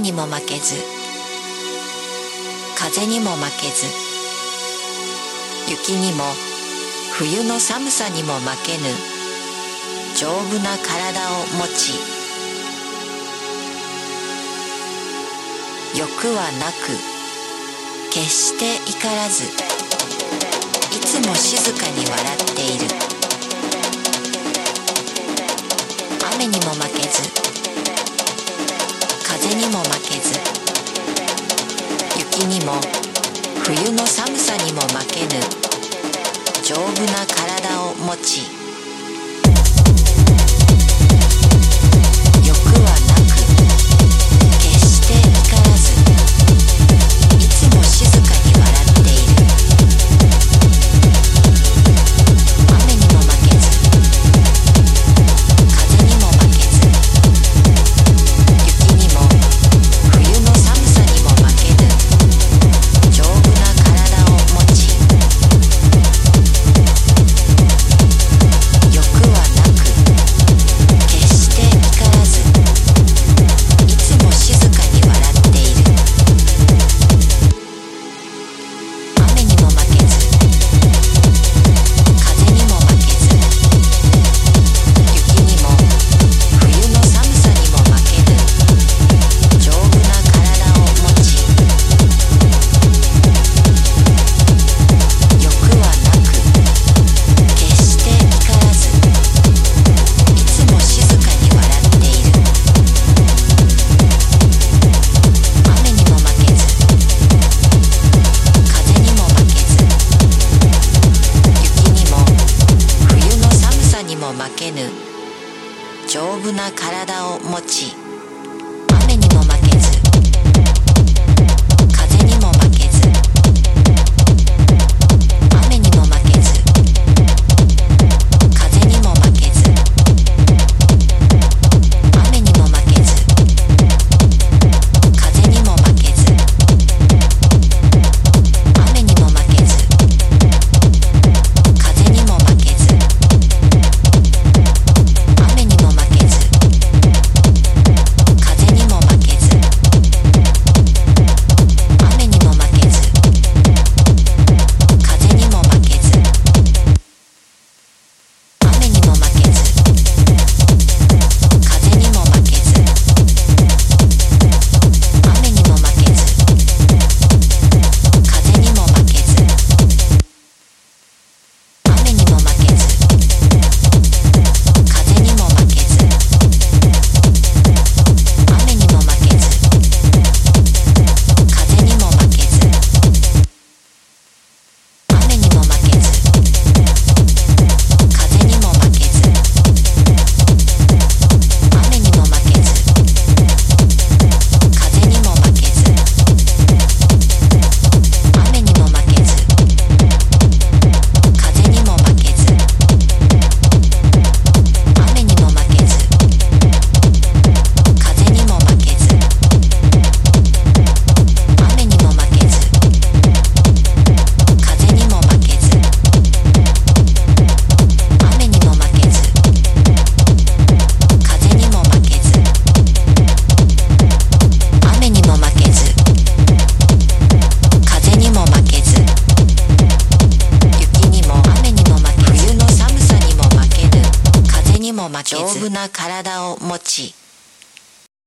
にも負けず風にも負けず雪にも冬の寒さにも負けぬ丈夫な体を持ち欲はなく決して怒らずいつも静かに笑っている。雨にも負けず風にも負けず雪にも冬の寒さにも負けぬ丈夫な体を持ち丈夫な体を持ちな体を持ち